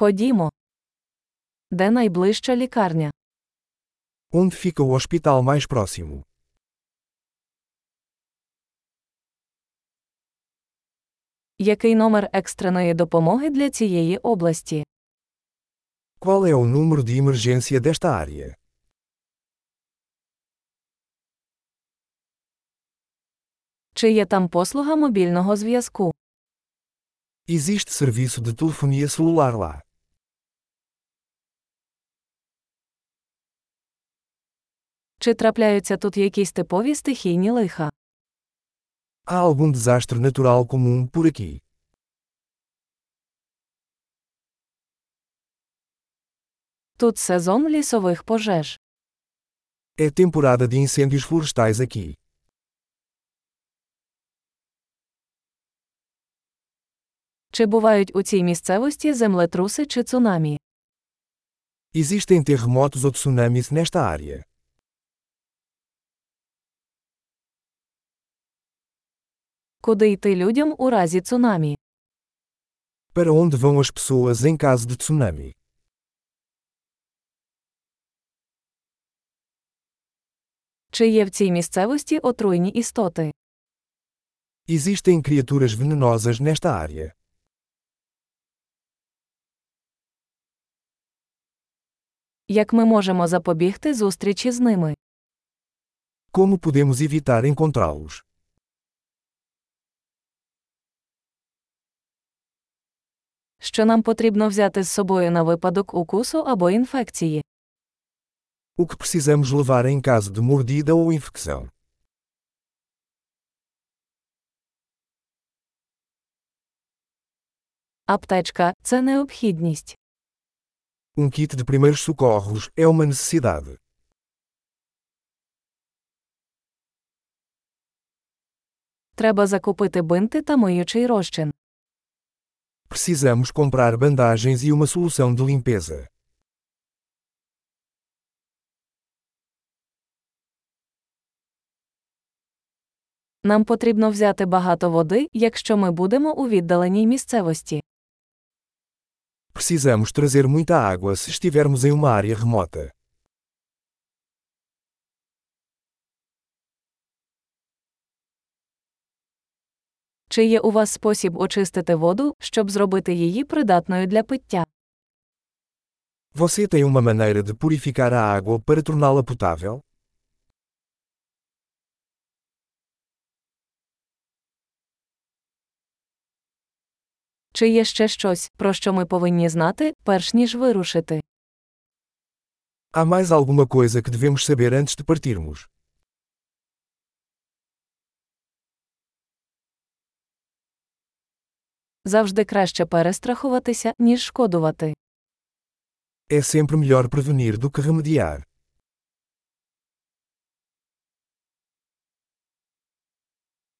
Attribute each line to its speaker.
Speaker 1: Ходімо. Де найближча лікарня?
Speaker 2: Onde fica o hospital mais próximo?
Speaker 1: Який номер екстреної допомоги для цієї області?
Speaker 2: Qual é o número de emergência desta área?
Speaker 1: Чи є там послуга мобільного зв'язку?
Speaker 2: Existe serviço de telefonia celular lá.
Speaker 1: Чи трапляються тут якісь типові стихійні лиха?
Speaker 2: Há algum desastre natural comum por aqui?
Speaker 1: Тут сезон лісових пожеж.
Speaker 2: É temporada de incêndios florestais aqui.
Speaker 1: Чи бувають у цій місцевості землетруси чи цунамі?
Speaker 2: Existem terremotos ou tsunamis nesta área.
Speaker 1: Куди йти людям у разі цунамі?
Speaker 2: Para onde vão as pessoas em caso de tsunami?
Speaker 1: Чи є в цій місцевості отруйні істоти?
Speaker 2: Existem criaturas venenosas nesta área.
Speaker 1: Як ми можемо запобігти зустрічі з ними?
Speaker 2: Como podemos evitar encontrá-los?
Speaker 1: Що нам потрібно взяти з собою на випадок укусу або інфекції?
Speaker 2: O que precisamos levar em caso de mordida ou infecção?
Speaker 1: Аптечка це необхідність.
Speaker 2: Um kit de primeiros socorros é uma necessidade.
Speaker 1: Треба закупити бинти та миючий розчин.
Speaker 2: Precisamos comprar bandagens e uma solução de limpeza.
Speaker 1: Нам потрібно взяти багато води, якщо ми будемо у віддаленій місцевості.
Speaker 2: Precisamos trazer muita água se estivermos em uma área remota.
Speaker 1: Чи є у вас спосіб очистити воду, щоб зробити її придатною для пиття?
Speaker 2: Você tem uma maneira de purificar a água para torná-la potável?
Speaker 1: Чи є ще щось, про що ми повинні знати, перш ніж вирушити?
Speaker 2: Há mais alguma coisa que devemos saber antes de partirmos?
Speaker 1: Завжди краще перестрахуватися, ніж шкодувати.
Speaker 2: É sempre melhor prevenir do que remediar.